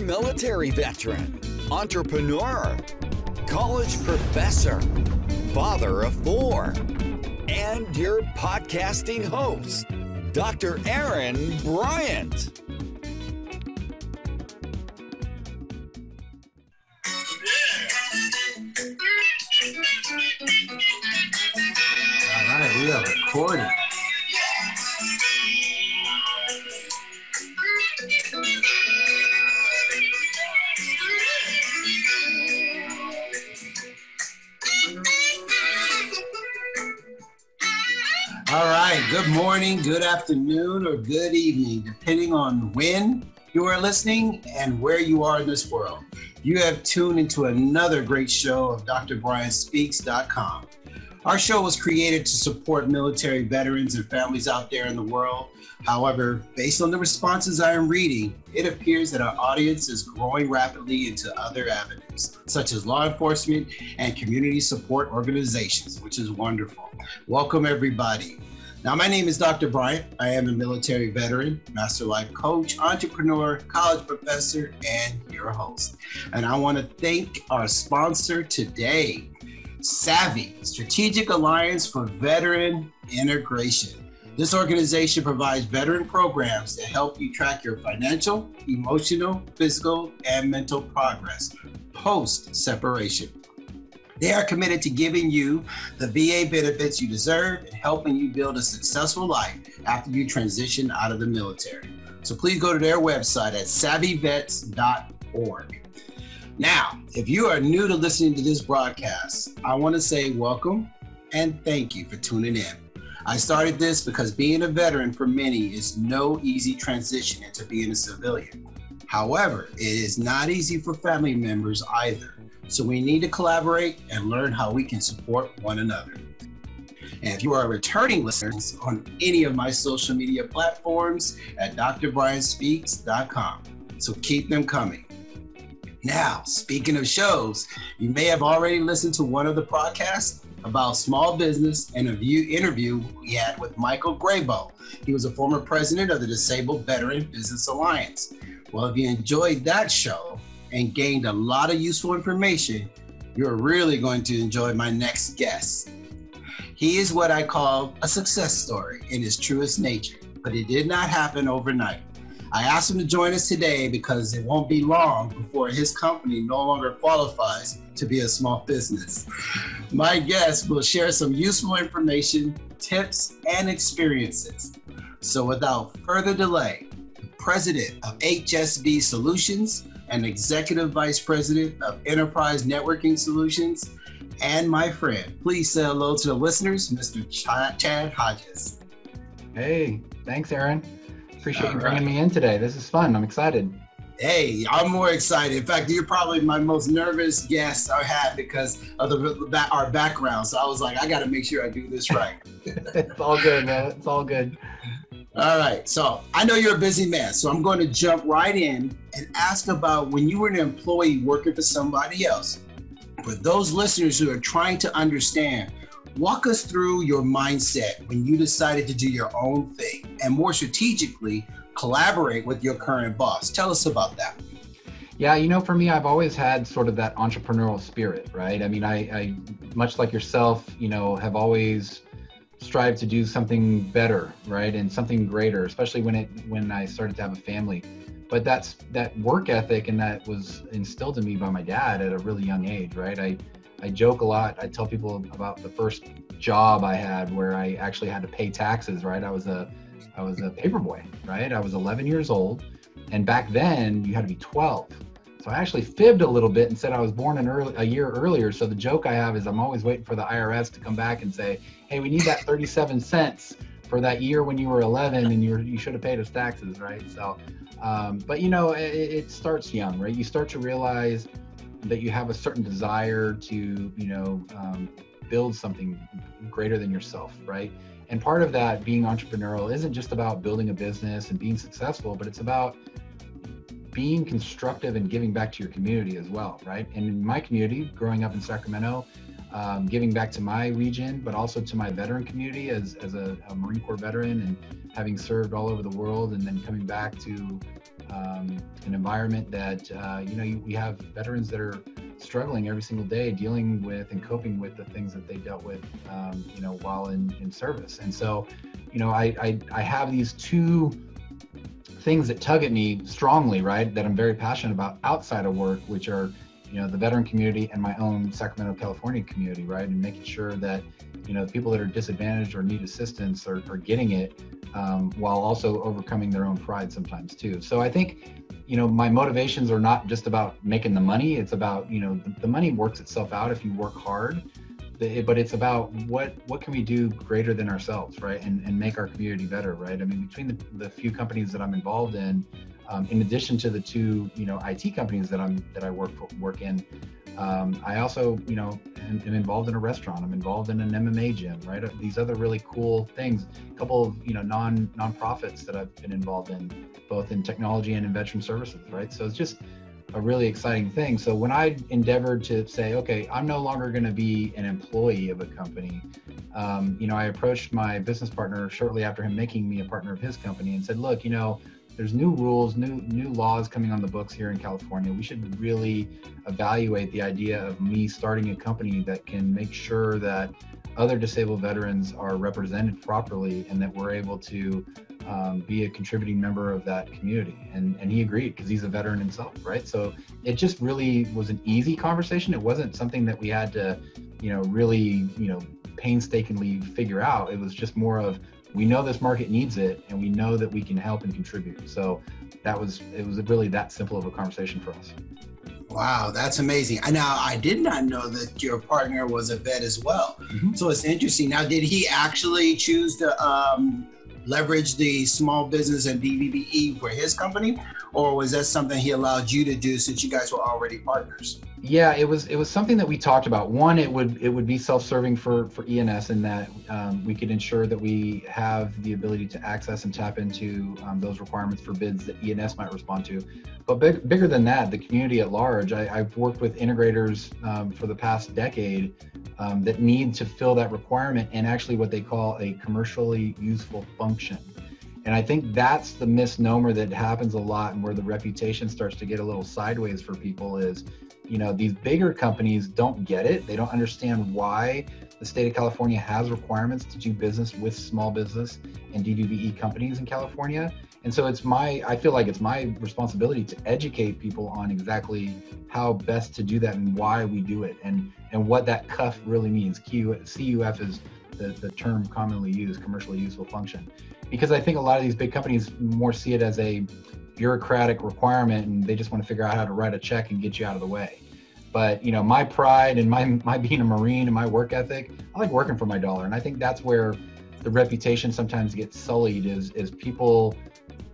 military veteran, entrepreneur, college professor, father of four, and your podcasting host, Dr. Aaron Bryant. All right, we are recording. Good morning, good afternoon, or good evening, depending on when you are listening and where you are in this world. You have tuned into another great show of DrBryantSpeaks.com. Our show was created to support military veterans and families out there in the world. However, based on the responses I am reading, it appears that our audience is growing rapidly into other avenues, such as law enforcement and community support organizations, which is wonderful. Welcome, everybody. Now, my name is Dr. Bryant. I am a military veteran, master life coach, entrepreneur, college professor, and your host. And I want to thank our sponsor today, Savvy, Strategic Alliance for Veteran Integration. This organization provides veteran programs to help you track your financial, emotional, physical, and mental progress post separation. They are committed to giving you the VA benefits you deserve and helping you build a successful life after you transition out of the military. So please go to their website at savvyvets.org. Now, if you are new to listening to this broadcast, I want to say welcome and thank you for tuning in. I started this because being a veteran for many is no easy transition into being a civilian. However, it is not easy for family members either. So we need to collaborate and learn how we can support one another. And if you are a returning listener on any of my social media platforms at drbryantspeaks.com. So keep them coming. Now, speaking of shows, you may have already listened to one of the podcasts about small business and a view interview we had with Michael Graybo. He was a former president of the Disabled Veteran Business Alliance. Well, if you enjoyed that show and gained a lot of useful information, you're really going to enjoy my next guest. He is what I call a success story in his truest nature, but it did not happen overnight. I asked him to join us today because it won't be long before his company no longer qualifies to be a small business. My guest will share some useful information, tips, and experiences. So without further delay, the president of HSB Solutions and executive vice president of Enterprise Networking Solutions, and my friend, please say hello to the listeners, Mr. Ch- Chad Hodges. Hey, thanks, Aaron. Appreciate All you bringing right. me in today. This is fun. I'm excited. Hey, I'm more excited. In fact, you're probably my most nervous guest I had because of the our background. So I was like, I got to make sure I do this right. it's all good, man. It's all good. All right. So I know you're a busy man, so I'm going to jump right in and ask about when you were an employee working for somebody else. For those listeners who are trying to understand Walk us through your mindset when you decided to do your own thing and more strategically collaborate with your current boss. Tell us about that. Yeah, you know, for me, I've always had sort of that entrepreneurial spirit, right? I mean, I, I much like yourself, you know, have always strived to do something better, right, and something greater, especially when it when I started to have a family. But that's that work ethic, and that was instilled in me by my dad at a really young age, right? I I joke a lot. I tell people about the first job I had where I actually had to pay taxes, right? I was a I was a paperboy, right? I was 11 years old, and back then you had to be 12. I actually fibbed a little bit and said I was born an early, a year earlier. So the joke I have is I'm always waiting for the IRS to come back and say, "Hey, we need that 37 cents for that year when you were 11 and you you should have paid us taxes, right?" So, um, but you know, it, it starts young, right? You start to realize that you have a certain desire to you know um, build something greater than yourself right and part of that being entrepreneurial isn't just about building a business and being successful but it's about being constructive and giving back to your community as well right? And in my community growing up in sacramento um, giving back to my region but also to my veteran community as, as a, a marine corps veteran and having served all over the world and then coming back to um, an environment that uh, you know you, we have veterans that are struggling every single day dealing with and coping with the things that they dealt with um, you know while in, in service. And so you know I, I i have these two things that tug at me strongly right that i'm very passionate about outside of work which are you know the veteran community and my own sacramento california community right and making sure that you know people that are disadvantaged or need assistance are, are getting it um, while also overcoming their own pride sometimes too. So i think you know my motivations are not just about making the money. It's about you know the, the money works itself out if you work hard but it's about what what can we do greater than ourselves right and, and make our community better right i mean between the, the few companies that i'm involved in um, in addition to the two you know it companies that i'm that i work for, work in um, I also, you know, am, am, involved in a restaurant. I'm involved in an MMA gym, right? Uh, these other really cool things. A couple of, you know, non nonprofits that I've been involved in, both in technology and in veteran services, right? So it's just a really exciting thing. So when I endeavored to say, okay, I'm no longer going to be an employee of a company, um, you know, I approached my business partner shortly after him making me a partner of his company and said, look, you know, there's new rules, new new laws coming on the books here in California. We should really evaluate the idea of me starting a company that can make sure that other disabled veterans are represented properly and that we're able to um, be a contributing member of that community. And and he agreed because he's a veteran himself, right? So it just really was an easy conversation. It wasn't something that we had to, you know, really, you know, painstakingly figure out. It was just more of we know this market needs it and we know that we can help and contribute so that was it was really that simple of a conversation for us wow that's amazing now i did not know that your partner was a vet as well mm-hmm. so it's interesting now did he actually choose to um, leverage the small business and dvbe for his company or was that something he allowed you to do since you guys were already partners yeah, it was it was something that we talked about. One, it would it would be self-serving for for ENS in that um, we could ensure that we have the ability to access and tap into um, those requirements for bids that ENS might respond to. But big, bigger than that, the community at large. I, have worked with integrators um, for the past decade um, that need to fill that requirement and actually what they call a commercially useful function. And I think that's the misnomer that happens a lot and where the reputation starts to get a little sideways for people is you know these bigger companies don't get it they don't understand why the state of california has requirements to do business with small business and dvbe companies in california and so it's my i feel like it's my responsibility to educate people on exactly how best to do that and why we do it and and what that cuff really means. Q, CUF is the, the term commonly used commercially useful function. Because i think a lot of these big companies more see it as a bureaucratic requirement and they just want to figure out how to write a check and get you out of the way. But you know my pride and my my being a marine and my work ethic i like working for my dollar. And i think that's where the reputation sometimes gets sullied is is people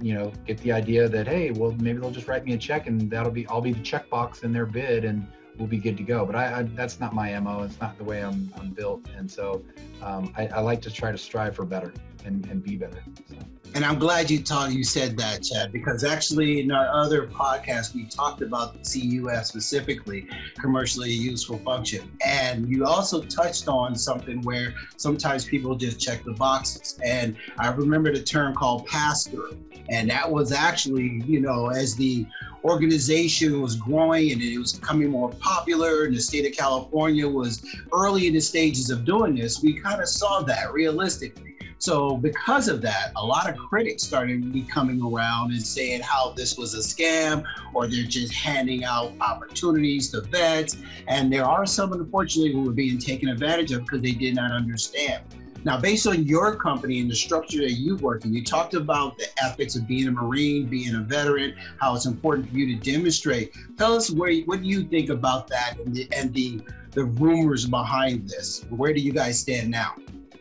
you know get the idea that hey well maybe they'll just write me a check and that'll be i'll be the checkbox in their bid and we'll be good to go. But I, I that's not my mo it's not the way i'm, I'm built. And so um, I, I like to try to strive for better and, and be better so. And I'm glad you taught you said that, Chad, because actually in our other podcast we talked about CUF specifically, commercially useful function. And you also touched on something where sometimes people just check the boxes. And I remember the term called through. And that was actually, you know, as the organization was growing and it was becoming more popular and the state of California was early in the stages of doing this, we kind of saw that realistically so because of that, a lot of critics started be coming around and saying how this was a scam or they're just handing out opportunities to vets. And there are some, unfortunately, who were being taken advantage of because they did not understand. Now, based on your company and the structure that you work in, you talked about the ethics of being a Marine, being a veteran, how it's important for you to demonstrate. Tell us where, what do you think about that and the, and the, the rumors behind this? Where do you guys stand now?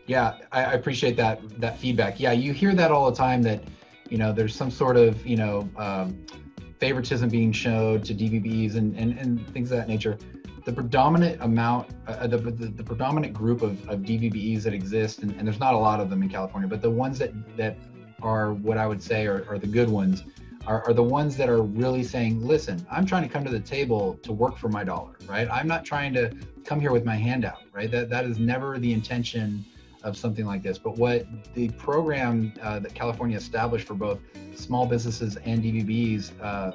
Yeah, I, appreciate that that feedback. Yeah, you hear that all the time that you know there's some sort of you know um, favoritism being showed to DVBs and, and, and things of that nature. The predominant amount, uh, the, the, the, predominant group of, of DVBEs that exist, and, and, there's not a lot of them in California, but the ones that, that are what I would say are, are the good ones are, are the ones that are really saying, listen, I'm trying to come to the table to work for my dollar, right? I'm not trying to come here with my hand out, right? That, that is never the intention of something like this. But what the program uh, that California established for both small businesses and DVBs uh,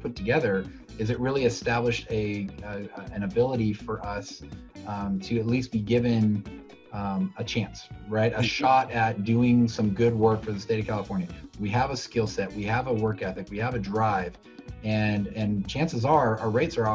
put together is it really established a, a an ability for us um, to at least be given um, a chance, right? A mm-hmm. shot at doing some good work for the state of California. We have a skill set, we have a work ethic, we have a drive, and and chances are our rates are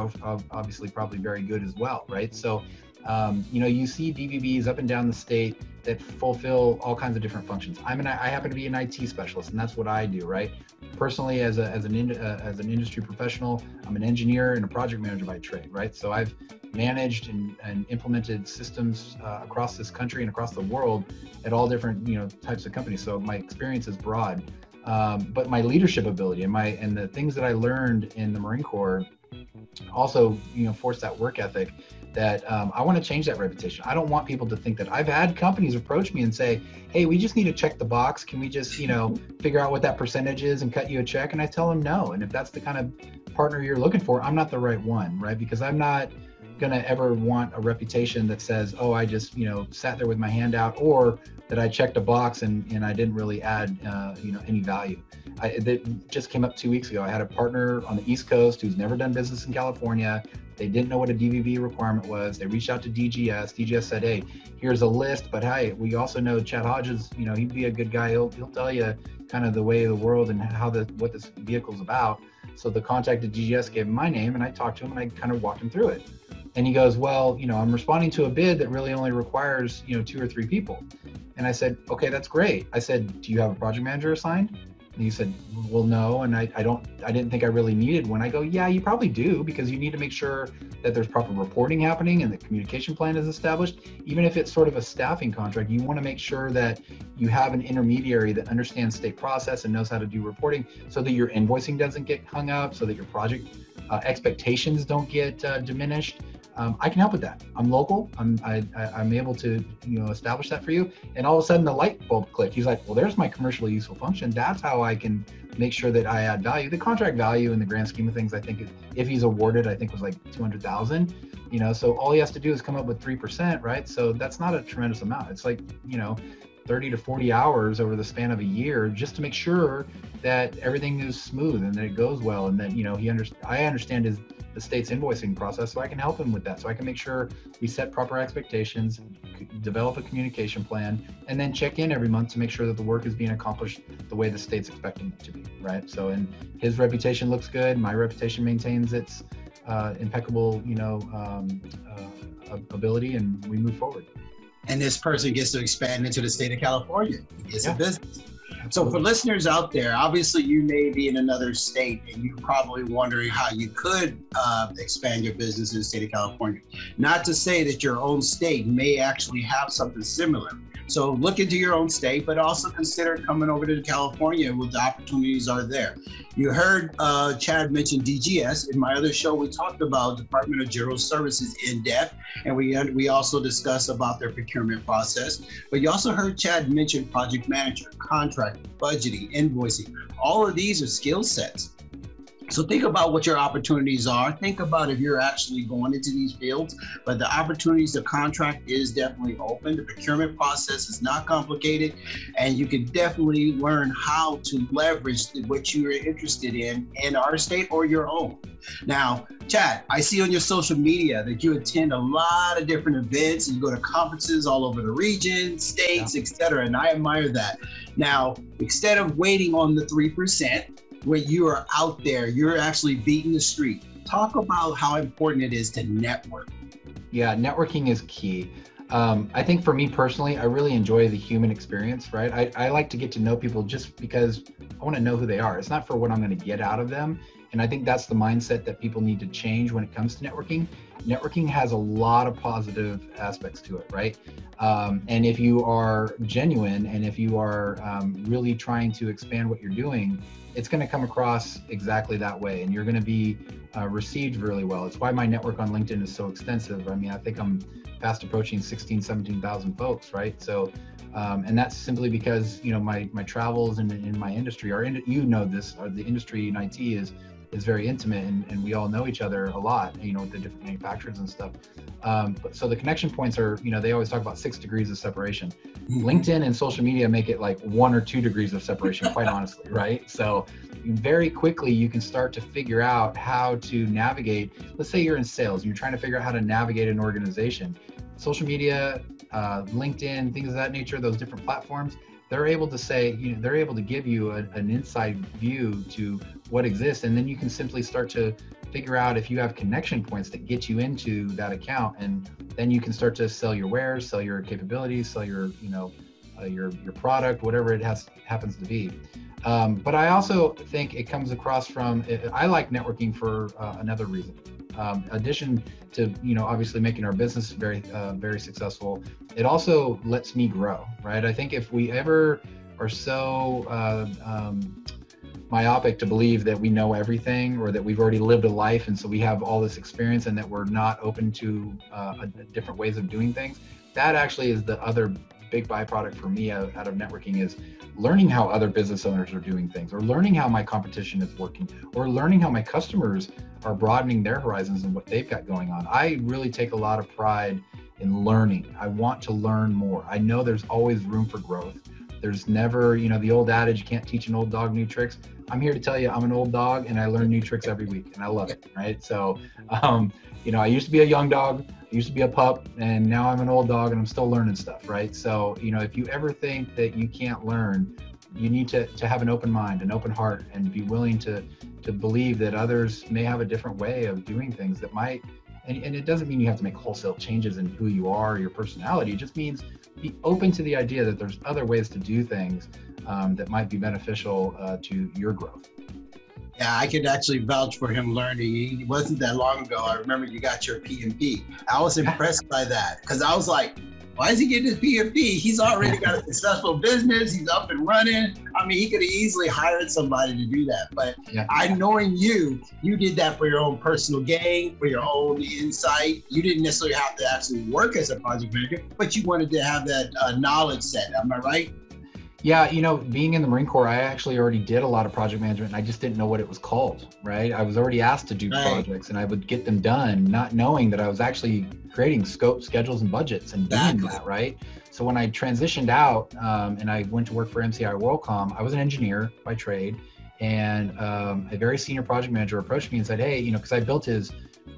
obviously probably very good as well, right? So um, you know, you see DVBs up and down the state that fulfill all kinds of different functions. I'm an, I happen to be an IT specialist, and that's what I do, right? Personally, as, a, as, an, in, uh, as an industry professional, I'm an engineer and a project manager by trade, right? So I've managed and, and implemented systems uh, across this country and across the world at all different, you know, types of companies. So my experience is broad. Um, but my leadership ability and my and the things that I learned in the Marine Corps also you know force that work ethic that um, I want to change that reputation. I don't want people to think that I've had companies approach me and say, "Hey, we just need to check the box. Can we just, you know, figure out what that percentage is and cut you a check?" And I tell them no. And if that's the kind of partner you're looking for, I'm not the right one, right? Because I'm not gonna ever want a reputation that says, "Oh, I just, you know, sat there with my hand out," or that I checked a box and and I didn't really add, uh, you know, any value. I, that just came up two weeks ago. I had a partner on the East Coast who's never done business in California. They didn't know what a DVB requirement was. They reached out to DGS. DGS said, "Hey, here's a list, but hey, we also know Chad Hodges. You know, he'd be a good guy. He'll he'll tell you kind of the way of the world and how the what this vehicle's about." So the contact at DGS gave him my name, and I talked to him and I kind of walked him through it. And he goes, "Well, you know, I'm responding to a bid that really only requires you know two or three people." And I said, "Okay, that's great." I said, "Do you have a project manager assigned?" And he said, well, no. And I, I don't, I didn't think I really needed one. I go, yeah, you probably do because you need to make sure that there's proper reporting happening and the communication plan is established. Even if it's sort of a staffing contract, you want to make sure that you have an intermediary that understands state process and knows how to do reporting so that your invoicing doesn't get hung up, so that your project uh, expectations don't get uh, diminished um, I can help with that. I'm local. I'm I, am able to you know establish that for you. And all of a sudden the light bulb clicked. He's like, well, there's my commercially useful function. That's how I can make sure that I add value. The contract value in the grand scheme of things, I think if he's awarded, I think was like 200,000. You know, so all he has to do is come up with three percent, right? So that's not a tremendous amount. It's like you know. 30 to 40 hours over the span of a year just to make sure that everything is smooth and that it goes well and that you know he under I understand his the state's invoicing process so I can help him with that. So I can make sure we set proper expectations, develop a communication plan, and then check in every month to make sure that the work is being accomplished the way the state's expecting it to be, right? So, and his reputation looks good. My reputation maintains its uh, impeccable, you know, um, uh, ability, and we move forward. And this person gets to expand into the state of California. It's yeah. a business. So for listeners out there, obviously you may be in another state and you're probably wondering how you could uh, expand your business in the state of California. Not to say that your own state may actually have something similar. So look into your own state, but also consider coming over to California what the opportunities are there. You heard uh, Chad mention DGS. In my other show, we talked about Department of General Services in depth, and we we also discussed about their procurement process. But you also heard Chad mention project manager, contract, budgeting, invoicing. All of these are skill sets so think about what your opportunities are. Think about if you're actually going into these fields. But the opportunities, the contract is definitely open. The procurement process is not complicated, and you can definitely learn how to leverage what you're interested in in our state or your own. Now, Chad, I see on your social media that you attend a lot of different events and you go to conferences all over the region, states, yeah. etc. And I admire that. Now, instead of waiting on the three percent where you are out there, you're actually beating the street. Talk about how important it is to network. Yeah, networking is key. Um, I think for me personally, I really enjoy the human experience, right? I, I like to get to know people just because I want to know who they are. It's not for what I'm going to get out of them. And I think that's the mindset that people need to change when it comes to networking. Networking has a lot of positive aspects to it, right? Um, and if you are genuine and if you are um, really trying to expand what you're doing, it's going to come across exactly that way and you're going to be uh, received really well. It's why my network on LinkedIn is so extensive. I mean, I think I'm fast approaching 16, 17,000 folks, right? So, um, and that's simply because, you know, my, my travels in, in my industry are, in, you know, this, or the industry in IT is is very intimate and, and we all know each other a lot, you know, with the different manufacturers and stuff. Um, but so the connection points are, you know, they always talk about six degrees of separation. Mm-hmm. LinkedIn and social media make it like one or two degrees of separation, quite honestly, right? So very quickly you can start to figure out how to navigate. Let's say you're in sales and you're trying to figure out how to navigate an organization. Social media, uh, LinkedIn, things of that nature, those different platforms, they're able to say, you know, they're able to give you a, an inside view to what exists, and then you can simply start to figure out if you have connection points that get you into that account, and then you can start to sell your wares, sell your capabilities, sell your, you know, uh, your your product, whatever it has happens to be. Um, but I also think it comes across from I like networking for uh, another reason um, addition to you know obviously making our business very uh, very successful it also lets me grow right i think if we ever are so uh, um, myopic to believe that we know everything or that we've already lived a life and so we have all this experience and that we're not open to uh, different ways of doing things that actually is the other big byproduct for me out, out of networking is learning how other business owners are doing things or learning how my competition is working or learning how my customers are broadening their horizons and what they've got going on. I really take a lot of pride in learning. I want to learn more. I know there's always room for growth. There's never, you know, the old adage, you can't teach an old dog new tricks. I'm here to tell you, I'm an old dog and I learn new tricks every week and I love it. Right. So, um, you know, I used to be a young dog, I used to be a pup, and now I'm an old dog and I'm still learning stuff. Right. So, you know, if you ever think that you can't learn, you need to, to have an open mind, an open heart, and be willing to to believe that others may have a different way of doing things that might and, and it doesn't mean you have to make wholesale changes in who you are your personality it just means be open to the idea that there's other ways to do things um, that might be beneficial uh, to your growth yeah, I could actually vouch for him learning. It wasn't that long ago. I remember you got your PMP. I was impressed by that because I was like, why is he getting his PMP? He's already got a successful business. He's up and running. I mean, he could have easily hired somebody to do that. But yeah. I knowing you, you did that for your own personal gain, for your own insight. You didn't necessarily have to actually work as a project manager, but you wanted to have that uh, knowledge set. Am I right? Yeah, you know, being in the Marine Corps, I actually already did a lot of project management and I just didn't know what it was called, right? I was already asked to do right. projects and I would get them done, not knowing that I was actually creating scope, schedules, and budgets and doing that, right? So when I transitioned out um, and I went to work for MCI WorldCom, I was an engineer by trade. And um, a very senior project manager approached me and said, Hey, you know, because I built his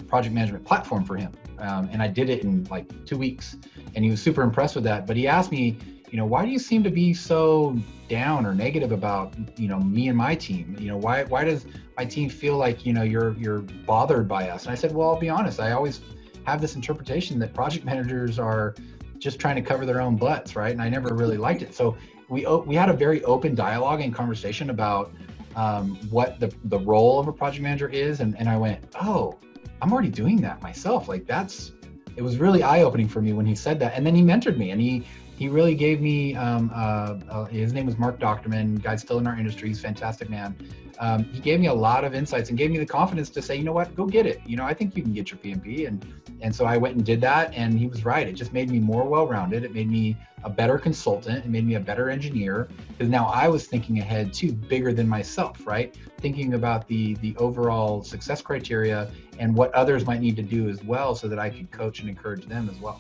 project management platform for him. Um, and I did it in like two weeks. And he was super impressed with that. But he asked me, you know, why do you seem to be so down or negative about, you know, me and my team? You know, why why does my team feel like, you know, you're you're bothered by us? And I said, well, I'll be honest, I always have this interpretation that project managers are just trying to cover their own butts, right? And I never really liked it. So we we had a very open dialogue and conversation about um, what the the role of a project manager is, and and I went, oh, I'm already doing that myself. Like that's it was really eye opening for me when he said that, and then he mentored me, and he he really gave me um, uh, uh, his name was mark doctorman guy's still in our industry he's fantastic man. Um, he gave me a lot of insights and gave me the confidence to say you know what? Go get it. You know i think you can get your pmp and and so i went and did that and he was right. It just made me more well-rounded. It made me a better consultant. It made me a better engineer. Because now i was thinking ahead too bigger than myself right? Thinking about the the overall success criteria and what others might need to do as well so that i could coach and encourage them as well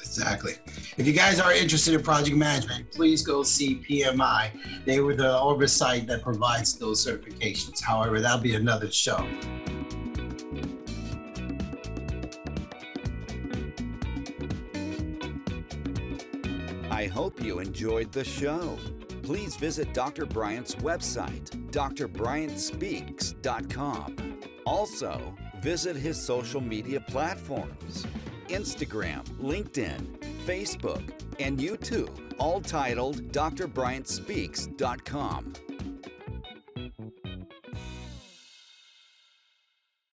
Exactly. If you guys are interested in project management, please go see PMI. They were the oversight that provides those certifications. However, that'll be another show. I hope you enjoyed the show. Please visit Dr. Bryant's website, drbryantspeaks.com. Also, visit his social media platforms Instagram, LinkedIn, Facebook, and YouTube, all titled drbryantspeaks.com.